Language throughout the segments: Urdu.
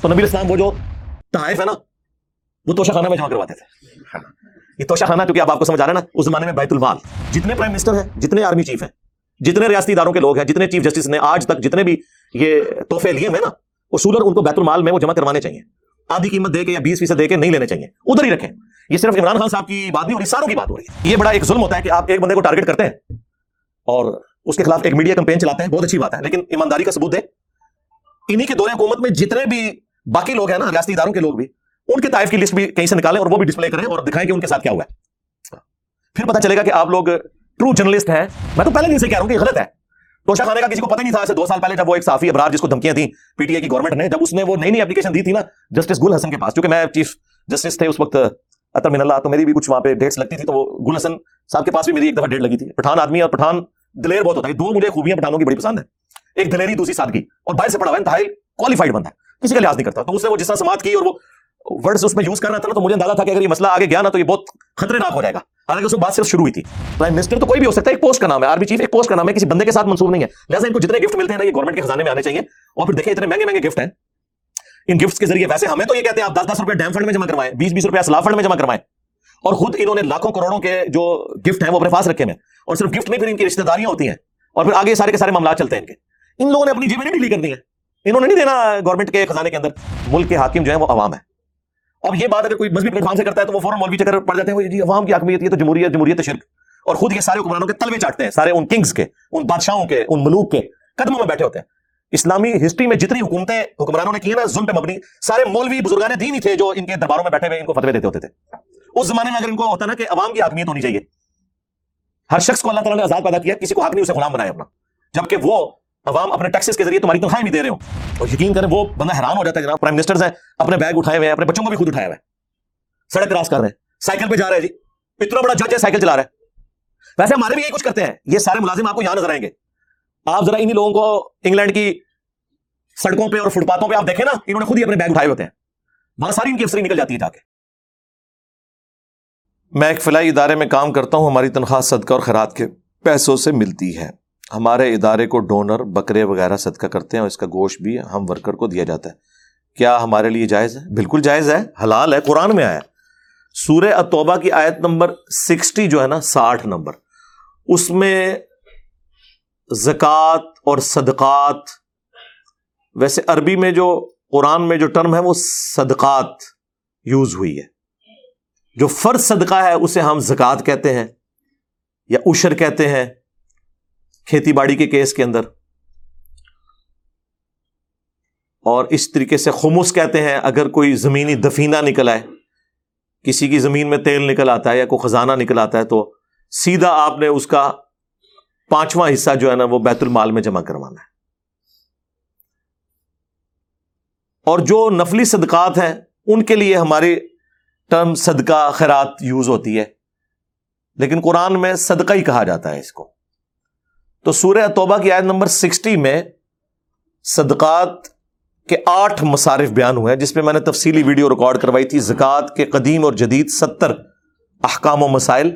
تو نبی اسلام وہ جو تحائف ہے نا، وہ توشہ خانہ میں جمع کرواتے تھے۔ یہ توشہ خانہ کیونکہ آپ آپ کو سمجھ آ رہا ہے نا، اس زمانے میں بیت المال۔ جتنے پرائم منسٹر ہیں، جتنے آرمی چیف ہیں، جتنے ریاستی اداروں کے لوگ ہیں، جتنے چیف جسٹس نے آج تک جتنے بھی یہ تحفے لیے ہیں نا اصولر ان کو بیت المال میں وہ جمع کروانے چاہیے۔ آدھی قیمت دے کے یا بیس فیصد دے کے نہیں لینے چاہیے۔ ادھر ہی رکھیں۔ یہ صرف عمران خان صاحب کی بات نہیں ہو رہی، ساروں کی بات ہو رہی ہے۔ یہ بڑا ایک ظلم ہوتا ہے کہ آپ ایک بندے کو ٹارگٹ کرتے ہیں اور اس کے خلاف ایک میڈیا کمپین چلاتے ہیں، بہت اچھی بات ہے، لیکن ایمانداری کا ثبوت دے۔ انہی کے دور حکومت میں جتنے بھی باقی لوگ ہیں نا، ریاستی اداروں کے لوگ بھی، ان کے طائف کی لسٹ بھی کہیں سے نکالیں اور وہ بھی ڈسپلے کریں اور دکھائیں کہ ان کے ساتھ کیا ہوا ہے۔ پھر پتا چلے گا کہ آپ لوگ ٹرو جرنلسٹ ہیں۔ میں تو پہلے دن سے کہہ رہا ہوں کہ غلط ہے۔ توشا خانے کا کسی کو پتہ نہیں تھا، ایسے دو سال پہلے جب وہ ایک صافی ابرار جس کو دھمکیاں تھیں پی ٹی اے کی گورنمنٹ نے، جب اس نے وہ نئی نئی اپلیکیشن دی تھی نا جسٹس گل حسن کے پاس، کیونکہ میں چیف جسٹس تھے اس وقت اطر من اللہ، تو میری بھی کچھ وہاں پہ ڈیٹس لگتی تھی، تو وہ گل حسن صاحب کے پاس بھی میری ایک دفعہ ڈیٹ لگی تھی۔ پٹھان آدمی اور پٹھان دلیر بہت ہوتا ہے، دو مجھے خوبیاں پٹھانوں کی بڑی پسند ہے ایک دلیری، دوسری سادگی۔ اور باہر سے پڑھا ہوا انتہائی کوالیفائڈ بنتا ہے۔ کسی کا لحاظ نہیں کرتا۔ تو اس نے وہ جس طرح سماعت کی اور وہ ورڈز اس میں یوز کر رہا تھا نا، تو مجھے اندازہ تھا کہ اگر یہ مسئلہ آگے گیا نا، تو یہ بہت خطرناک ہو جائے گا۔ حالانکہ اس میں بات صرف شروع ہوئی تھی۔ پرائم منسٹر تو کوئی بھی ہو سکتا ہے، ایک پوسٹ کا نام ہے۔ آرمی چیف ایک پوسٹ کا نام ہے، کسی بندے کے ساتھ منصوب نہیں ہے۔ لہٰذا ان کو جتنے گفٹ ملتے ہیں نا، یہ گورنمنٹ کے خزانے میں آنے چاہیے۔ اور پھر دیکھیں، اتنے مہنگے مہنگے گفٹ ہیں۔ ان گفٹ کے ذریعے ویسے ہمیں تو یہ کہتے ہیں، آپ دس دس روپے ڈیم فنڈ میں جمع کروائیں، بیس بیس روپے سلاف فنڈ میں جمع کروائیں۔ اور خود انہوں نے لاکھوں کروڑوں کے جو گفٹ ہیں، وہ اپنے پاس رکھے ہیں۔ اور صرف گفٹ میں پھر ان کی رشتے داریاں ہوتی ہیں۔ اور پھر آگے سارے کے سارے معاملات چلتے ہیں ان کے۔ ان لوگوں نے اپنی جیبیں نہیں ڈیلی کر دی ہیں۔ انہوں نے نہیں دینا گورنمنٹ کے خزانے کے اندر۔ ملک کے حاکم جو ہے وہ عوام ہے اب یہ بات اگر کوئی مذہبی پلیٹ فارم سے کرتا ہے تو وہ فوراً مولوی چکر پڑ جاتے ہیں۔ جی عوام کی حکمیت یہ تو جمہوریت جمہوریت شرک۔ اور خود یہ سارے حکمرانوں کے تلوے چاٹتے ہیں، سارے ان کنگز کے، ان بادشاہوں کے، ان ملوک کے قدموں میں بیٹھے ہوتے ہیں۔ اسلامی ہسٹری میں جتنی حکومتیں حکمرانوں نے کی نا، ظلم پہ مبنی، سارے مولوی بزرگان دین ہی تھے جو ان کے درباروں میں بیٹھے ہوئے، ان کو فتوے دیتے ہوتے تھے۔ اس زمانے میں اگر ان کو ہوتا نا کہ عوام کی حکمیت ہونی چاہیے، ہر شخص کو اللہ تعالیٰ نے آزاد پیدا کیا، کسی کو حق نہیں اسے غلام بنایا اپنا۔ جبکہ وہ عوام اپنے ٹیکسز کے ذریعے تمہاری تنخواہیں بھی دے رہے ہوں۔ اور یقین کریں، وہ بندہ حیران ہو جاتا ہے جناب پرائم منسٹر ہیں، اپنے بیگ اٹھائے ہوئے ہیں، اپنے بچوں کو بھی خود اٹھایا ہوا ہے سڑک کراس کر رہے ہیں۔ سائیکل پہ جا رہے ہیں جی۔ اتنا بڑا جج ہے، سائیکل چلا رہا ہے۔ ویسے ہمارے بھی یہ کچھ کرتے ہیں۔ یہ سارے ملازم آپ کو یہاں نظر آئیں گے۔ آپ ذرا انہی لوگوں کو، انگلینڈ کی سڑکوں پہ اور فٹ پاتھوں پہ آپ دیکھیں نا، انہوں نے خود ہی اپنے بیگ اٹھائے ہوتے ہیں۔ وہاں ساری ان کی افسری نکل جاتی ہے جا کے۔ میں ایک فلاحی ادارے میں کام کرتا ہوں، ہماری تنخواہ صدقہ اور خیرات کے پیسوں سے ملتی ہے۔ ہمارے ادارے کو ڈونر، بکرے وغیرہ صدقہ کرتے ہیں اور اس کا گوشت بھی ہم ورکر کو دیا جاتا ہے۔ کیا ہمارے لیے جائز ہے؟ بالکل جائز ہے، حلال ہے، قرآن میں آیا سورہ اتوبہ کی آیت نمبر سکسٹی جو ہے نا، ساٹھ نمبر۔ اس میں زکوٰۃ اور صدقات، ویسے عربی میں جو، قرآن میں جو ٹرم ہے، وہ صدقات یوز ہوئی ہے۔ جو فرض صدقہ ہے، اسے ہم زکوٰۃ کہتے ہیں یا اشر کہتے ہیں۔ کھیتی باڑی کے کیس کے اندر۔ اور اس طریقے سے خموس کہتے ہیں، اگر کوئی زمینی دفینہ نکل آئے، کسی کی زمین میں تیل نکل آتا ہے یا کوئی خزانہ نکل آتا ہے، تو سیدھا آپ نے اس کا پانچواں حصہ جو ہے نا، وہ بیت المال میں جمع کروانا ہے۔ اور جو نفلی صدقات ہیں، ان کے لیے ہماری ٹرم صدقہ خیرات یوز ہوتی ہے۔ لیکن قرآن میں صدقہ ہی کہا جاتا ہے اس کو۔ تو سورہ توبہ کی آیت نمبر سکسٹی میں صدقات کے آٹھ مصارف بیان ہوئے ہیں، جس میں میں نے تفصیلی ویڈیو ریکارڈ کروائی تھی۔ زکوٰۃ کے قدیم اور جدید ستر احکام و مسائل،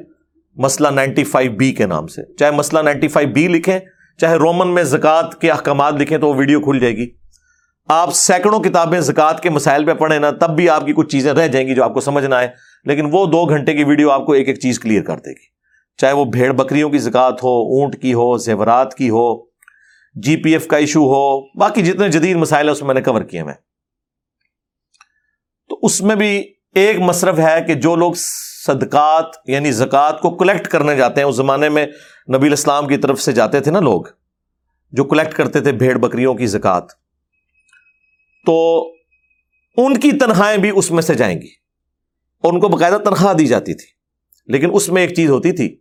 مسئلہ نائنٹی فائیو بی کے نام سے۔ چاہے مسئلہ نائنٹی فائیو بی لکھیں، چاہے رومن میں زکوٰۃ کے احکامات لکھیں تو وہ ویڈیو کھل جائے گی۔ آپ سینکڑوں کتابیں زکوٰۃ کے مسائل پہ پڑھیں نا، تب بھی آپ کی کچھ چیزیں رہ جائیں گی جو آپ کو سمجھ نہ آئے۔ لیکن وہ دو گھنٹے کی ویڈیو آپ کو ایک ایک چیز کلیئر کر دے گی۔ چاہے وہ بھیڑ بکریوں کی زکوٰۃ ہو، اونٹ کی ہو، زیورات کی ہو جی پی ایف کا ایشو ہو، باقی جتنے جدید مسائل ہیں اس میں میں نے کور کیے میں تو اس میں بھی ایک مصرف ہے کہ جو لوگ صدقات یعنی زکوٰۃ کو کلیکٹ کرنے جاتے ہیں، اس زمانے میں نبی الاسلام کی طرف سے جاتے تھے نا لوگ، جو کلیکٹ کرتے تھے بھیڑ بکریوں کی زکوٰۃ تو ان کی تنخواہیں بھی اس میں سے جائیں گی۔ اور ان کو باقاعدہ تنخواہ دی جاتی تھی، لیکن اس میں ایک چیز ہوتی تھی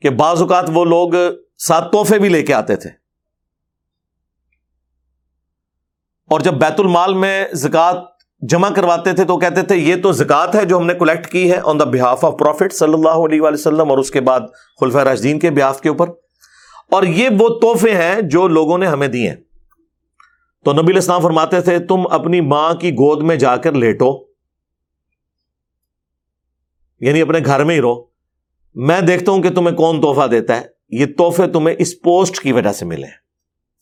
کہ بعض اوقات وہ لوگ ساتھ تحفے بھی لے کے آتے تھے۔ اور جب بیت المال میں زکوٰۃ جمع کرواتے تھے تو کہتے تھے، یہ تو زکوٰۃ ہے جو ہم نے کلیکٹ کی ہے آن دا بہاف آف پروفٹ صلی اللہ علیہ وسلم اور اس کے بعد خلف راجدین کے بحاف کے اوپر۔ اور یہ وہ تحفے ہیں جو لوگوں نے ہمیں دیے۔ تو نبی الاسلام فرماتے تھے، تم اپنی ماں کی گود میں جا کر لیٹو یعنی اپنے گھر میں ہی رہو۔ میں دیکھتا ہوں کہ تمہیں کون تحفہ دیتا ہے۔ یہ تحفے تمہیں اس پوسٹ کی وجہ سے ملے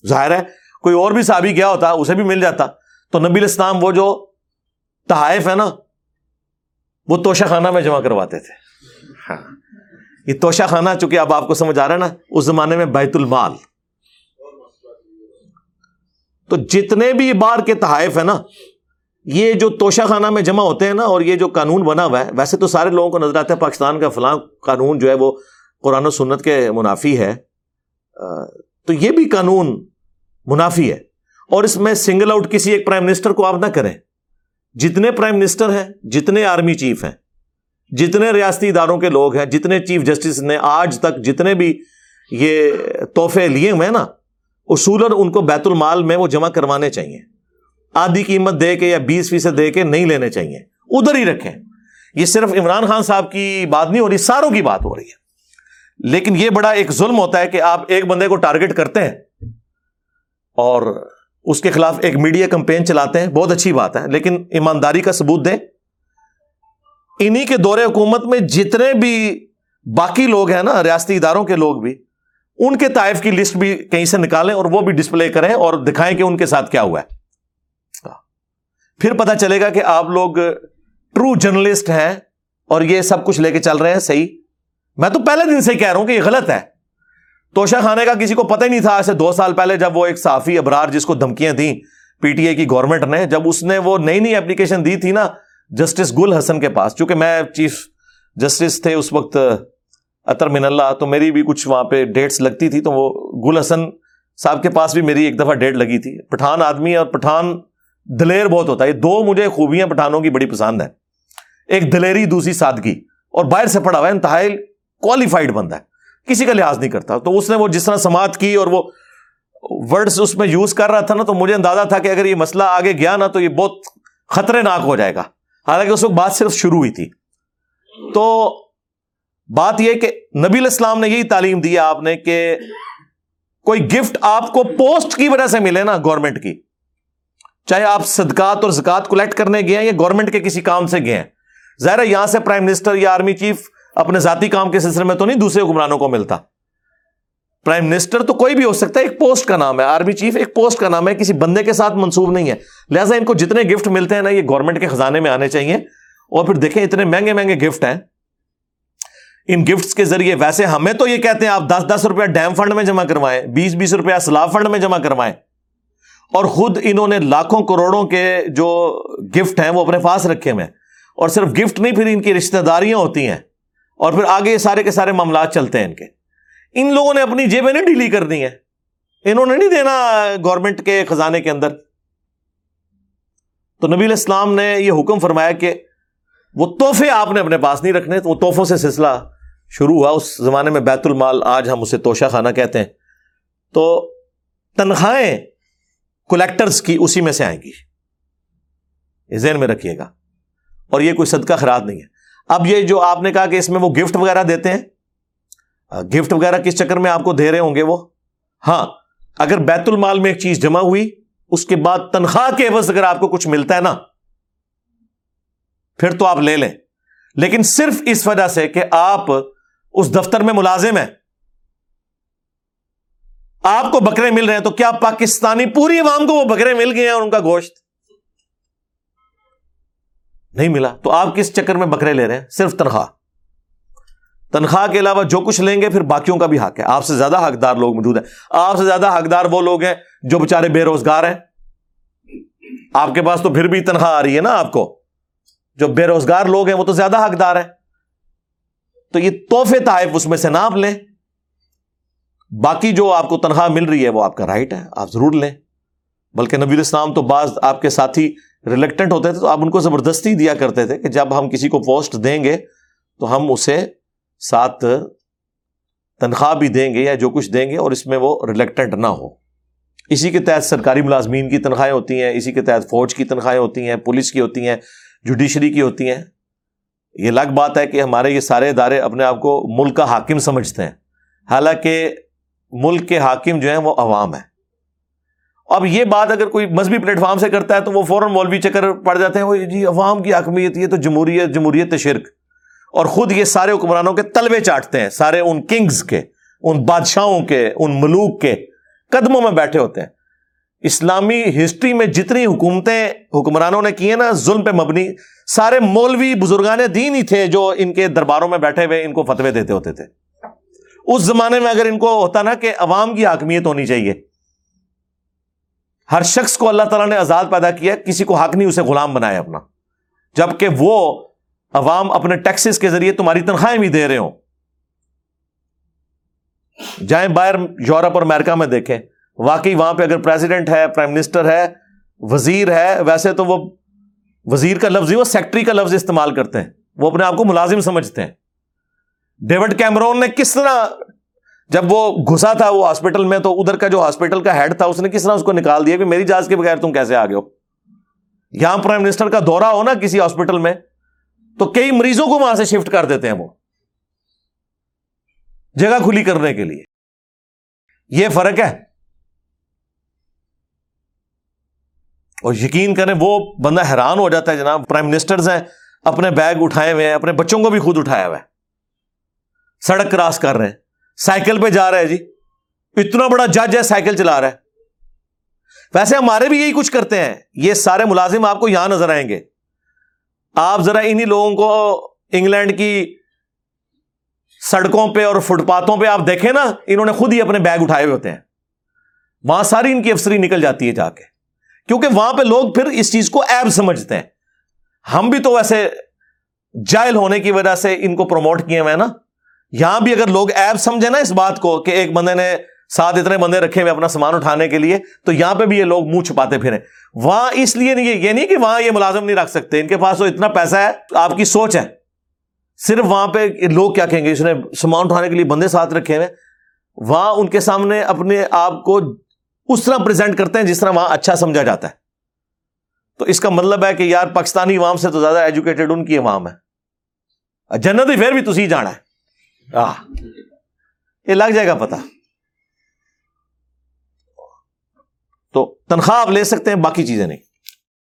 ظاہر ہے کوئی اور بھی صحابی کیا ہوتا اسے بھی مل جاتا۔ تو نبی الاسلام وہ جو تحائف ہے نا وہ توشہ خانہ میں جمع کرواتے تھے۔ ہاں۔ یہ توشہ خانہ چونکہ اب آپ کو سمجھ آ رہا ہے نا اس زمانے میں بیت المال۔ تو جتنے بھی بار کے تحائف ہے نا یہ جو توشہ خانہ میں جمع ہوتے ہیں نا اور یہ جو قانون بنا ہوا ہے، ویسے تو سارے لوگوں کو نظر آتا ہے پاکستان کا فلاں قانون جو ہے وہ قرآن و سنت کے منافی ہے۔ تو یہ بھی قانون منافی ہے۔ اور اس میں سنگل آؤٹ کسی ایک پرائم منسٹر کو آپ نہ کریں۔ جتنے پرائم منسٹر ہیں، جتنے آرمی چیف ہیں، جتنے ریاستی اداروں کے لوگ ہیں، جتنے چیف جسٹس نے آج تک جتنے بھی یہ تحفے لیے ہوئے ہیں نا اصولن ان کو بیت المال میں وہ جمع کروانے چاہیے۔ آدھی قیمت دے کے یا بیس فیصد دے کے نہیں لینے چاہیے۔ ادھر ہی رکھیں۔ یہ صرف عمران خان صاحب کی بات نہیں ہو رہی، ساروں کی بات ہو رہی ہے۔ لیکن یہ بڑا ایک ظلم ہوتا ہے کہ آپ ایک بندے کو ٹارگٹ کرتے ہیں اور اس کے خلاف ایک میڈیا کمپین چلاتے ہیں۔ بہت اچھی بات ہے، لیکن ایمانداری کا ثبوت دیں۔ انہی کے دور حکومت میں جتنے بھی باقی لوگ ہیں نا، ریاستی اداروں کے لوگ بھی، ان کے طائف کی لسٹ بھی کہیں سے نکالیں اور وہ بھی ڈسپلے کریں اور دکھائیں کہ ان کے ساتھ کیا ہوا ہے۔ پھر پتا چلے گا کہ آپ لوگ ٹرو جرنلسٹ ہیں اور یہ سب کچھ لے کے چل رہے ہیں، صحیح؟ میں تو پہلے دن سے کہہ رہا ہوں کہ یہ غلط ہے توشا خانے کا کسی کو پتہ ہی نہیں تھا، ایسے دو سال پہلے جب وہ ایک صافی ابرار جس کو دھمکیاں تھیں پی ٹی اے کی گورنمنٹ نے، جب اس نے وہ نئی نئی اپلیکیشن دی تھی نا جسٹس گل حسن کے پاس، چونکہ میں چیف جسٹس تھے اس وقت اطر من اللہ، تو میری بھی کچھ وہاں پہ ڈیٹس لگتی تھی، تو وہ گل حسن صاحب کے پاس بھی میری ایک دفعہ ڈیٹ لگی تھی۔ پٹھان آدمی اور پٹھان دلیر بہت ہوتا ہے۔ یہ دو مجھے خوبیاں پٹھانوں کی بڑی پسند ہے ایک دلیری، دوسری سادگی۔ اور باہر سے پڑا ہوا ہے، انتہائی کوالیفائڈ بندہ ہے۔ کسی کا لحاظ نہیں کرتا۔ تو اس نے وہ جس طرح سماعت کی اور وہ ورڈس اس میں یوز کر رہا تھا نا، تو مجھے اندازہ تھا کہ اگر یہ مسئلہ آگے گیا نا، تو یہ بہت خطرے ناک ہو جائے گا۔ حالانکہ اس وقت بات صرف شروع ہوئی تھی۔ تو بات یہ کہ نبی الاسلام نے یہی تعلیم دی آپ نے کہ کوئی گفٹ آپ کو پوسٹ کی وجہ سے ملے نا گورنمنٹ کی۔ چاہے آپ صدقات اور زکات کلیکٹ کرنے گئے ہیں یا گورنمنٹ کے کسی کام سے گئے ہیں، ظاہر ہے یہاں سے پرائم منسٹر یا آرمی چیف اپنے ذاتی کام کے سلسلے میں تو نہیں، دوسرے حکمرانوں کو ملتا۔ پرائم منسٹر تو کوئی بھی ہو سکتا ہے، ایک پوسٹ کا نام ہے۔ آرمی چیف ایک پوسٹ کا نام ہے، کسی بندے کے ساتھ منسوب نہیں ہے۔ لہٰذا ان کو جتنے گفٹ ملتے ہیں نا، یہ گورنمنٹ کے خزانے میں آنے چاہیے۔ اور پھر دیکھیں، اتنے مہنگے مہنگے گفٹ ہیں۔ ان گفٹس کے ذریعے ویسے ہمیں تو یہ کہتے ہیں، آپ دس دس روپیہ ڈیم فنڈ میں جمع کروائیں، بیس بیس روپیہ سلاب فنڈ میں جمع کروائیں۔ اور خود انہوں نے لاکھوں کروڑوں کے جو گفٹ ہیں وہ اپنے پاس رکھے ہوئے اور صرف گفٹ نہیں، پھر ان کی رشتہ داریاں ہوتی ہیں۔ اور پھر آگے یہ سارے کے سارے معاملات چلتے ہیں ان کے۔ ان لوگوں نے اپنی جیبیں نہیں ڈھیلی کر دی ہیں۔ انہوں نے نہیں دینا گورنمنٹ کے خزانے کے اندر۔ تو نبی الاسلام نے یہ حکم فرمایا کہ وہ تحفے آپ نے اپنے پاس نہیں رکھنے تو وہ تحفوں سے سلسلہ شروع ہوا۔ اس زمانے میں بیت المال، آج ہم اسے توشہ خانہ کہتے ہیں۔ تو تنخواہیں کلیکٹرز کی اسی میں سے آئیں گی۔ ذہن میں رکھیے گا۔ اور یہ کوئی صدقہ خراب نہیں ہے۔ اب یہ جو آپ نے کہا کہ اس میں وہ گفٹ وغیرہ دیتے ہیں گفٹ وغیرہ کس چکر میں آپ کو دے رہے ہوں گے وہ؟ ہاں اگر بیت المال میں ایک چیز جمع ہوئی، اس کے بعد تنخواہ کے عوض اگر آپ کو کچھ ملتا ہے نا، پھر تو آپ لے لیں۔ لیکن صرف اس وجہ سے کہ آپ اس دفتر میں ملازم ہیں۔ آپ کو بکرے مل رہے ہیں تو کیا پاکستانی پوری عوام کو وہ بکرے مل گئے ہیں اور ان کا گوشت؟ نہیں ملا۔ تو آپ کس چکر میں بکرے لے رہے ہیں؟ صرف تنخواہ۔ تنخواہ کے علاوہ جو کچھ لیں گے، پھر باقیوں کا بھی حق ہے۔ آپ سے زیادہ حقدار لوگ موجود ہیں۔ آپ سے زیادہ حقدار وہ لوگ ہیں جو بےچارے بے روزگار ہیں۔ آپ کے پاس تو پھر بھی تنخواہ آ رہی ہے نا آپ کو۔ جو بے روزگار لوگ ہیں وہ تو زیادہ حقدار ہیں۔ تو یہ توحفے تحائف اس میں سے ناپ لیں۔ باقی جو آپ کو تنخواہ مل رہی ہے وہ آپ کا رائٹ ہے، آپ ضرور لیں۔ بلکہ نبی اسلام تو بعض آپ کے ساتھی ریلیکٹنٹ ہوتے تھے تو آپ ان کو زبردستی دیا کرتے تھے کہ جب ہم کسی کو پوسٹ دیں گے تو ہم اسے ساتھ تنخواہ بھی دیں گے یا جو کچھ دیں گے اور اس میں وہ ریلیکٹنٹ نہ ہو۔ اسی کے تحت سرکاری ملازمین کی تنخواہیں ہوتی ہیں، اسی کے تحت فوج کی تنخواہیں ہوتی ہیں، پولیس کی ہوتی ہیں جوڈیشری کی ہوتی ہیں۔ یہ الگ بات ہے کہ ہمارے یہ سارے ادارے اپنے آپ کو ملک کا حاکم سمجھتے ہیں۔ حالانکہ ملک کے حاکم جو ہیں وہ عوام ہیں۔ اب یہ بات اگر کوئی مذہبی پلیٹ فارم سے کرتا ہے تو وہ فوراً مولوی چکر پڑ جاتے ہیں۔ وہ جی عوام کی حکمیت یہ تو جمہوریت جمہوریت شرک۔ اور خود یہ سارے حکمرانوں کے تلوے چاٹتے ہیں، سارے ان کنگز کے، ان بادشاہوں کے، ان ملوک کے قدموں میں بیٹھے ہوتے ہیں۔ اسلامی ہسٹری میں جتنی حکومتیں حکمرانوں نے کی ہیں نا، ظلم پہ مبنی، سارے مولوی بزرگان دین ہی تھے جو ان کے درباروں میں بیٹھے ہوئے، ان کو فتوے دیتے ہوتے تھے۔ اس زمانے میں اگر ان کو ہوتا نا کہ عوام کی حاکمیت ہونی چاہیے، ہر شخص کو اللہ تعالیٰ نے آزاد پیدا کیا، کسی کو حق نہیں اسے غلام بنایا اپنا۔ جبکہ وہ عوام اپنے ٹیکسز کے ذریعے تمہاری تنخواہیں بھی دے رہے ہوں۔ جائیں باہر یورپ اور امریکہ میں دیکھیں، واقعی وہاں پہ اگر پریزیڈنٹ ہے پرائم منسٹر ہے، وزیر ہے، ویسے تو وہ وزیر کا لفظ ہی وہ سیکٹری کا لفظ استعمال کرتے ہیں۔ وہ اپنے آپ کو ملازم سمجھتے ہیں۔ ڈیوڈ کیمرون نے کس طرح جب وہ گھسا تھا وہ ہاسپٹل میں تو ادھر کا جو ہاسپٹل کا ہیڈ تھا اس نے کس طرح اس کو نکال دیا کہ میری جاز کے بغیر تم کیسے آگے ہو؟ یہاں پرائم منسٹر کا دورہ ہو نا کسی ہاسپٹل میں، تو کئی مریضوں کو وہاں سے شفٹ کر دیتے ہیں وہ، جگہ کھلی کرنے کے لیے۔ یہ فرق ہے۔ اور یقین کریں وہ بندہ حیران ہو جاتا ہے جناب پرائم منسٹر ہیں، اپنے بیگ اٹھائے ہوئے ہیں، اپنے بچوں کو بھی خود اٹھایا ہوا ہے۔ سڑک کراس کر رہے ہیں۔ سائیکل پہ جا رہا ہے جی۔ اتنا بڑا جج ہے، سائیکل چلا رہا ہے۔ ویسے ہمارے بھی یہی کچھ کرتے ہیں۔ یہ سارے ملازم آپ کو یہاں نظر آئیں گے۔ آپ ذرا انہی لوگوں کو انگلینڈ کی سڑکوں پہ اور فٹ پاتھوں پہ آپ دیکھیں نا، انہوں نے خود ہی اپنے بیگ اٹھائے ہوئے ہوتے ہیں۔ وہاں ساری ان کی افسری نکل جاتی ہے جا کے۔ کیونکہ وہاں پہ لوگ پھر اس چیز کو ایب سمجھتے ہیں۔ ہم بھی تو ویسے جائل ہونے کی وجہ سے ان کو پروموٹ کیے ہوئے نا۔ یہاں بھی اگر لوگ ایب سمجھے نا اس بات کو کہ ایک بندے نے ساتھ اتنے بندے رکھے ہوئے اپنا سامان اٹھانے کے لیے، تو یہاں پہ بھی یہ لوگ منہ چھپاتے پھرے وہاں اس لیے نہیں، یہ نہیں کہ وہاں یہ ملازم نہیں رکھ سکتے، ان کے پاس تو اتنا پیسہ ہے، آپ کی سوچ ہے۔ صرف وہاں پہ لوگ کیا کہیں گے، اس نے سامان اٹھانے کے لیے بندے ساتھ رکھے ہوئے۔ وہاں ان کے سامنے اپنے آپ کو اس طرح پریزنٹ کرتے ہیں جس طرح وہاں اچھا سمجھا جاتا ہے۔ تو اس کا مطلب ہے کہ یار پاکستانی عوام سے تو زیادہ ایجوکیٹڈ ان کی عوام ہے۔ جنت پھر بھی تھی جانا ہے۔ یہ لگ جائے گا پتا تو تنخواہ آپ لے سکتے ہیں باقی چیزیں نہیں۔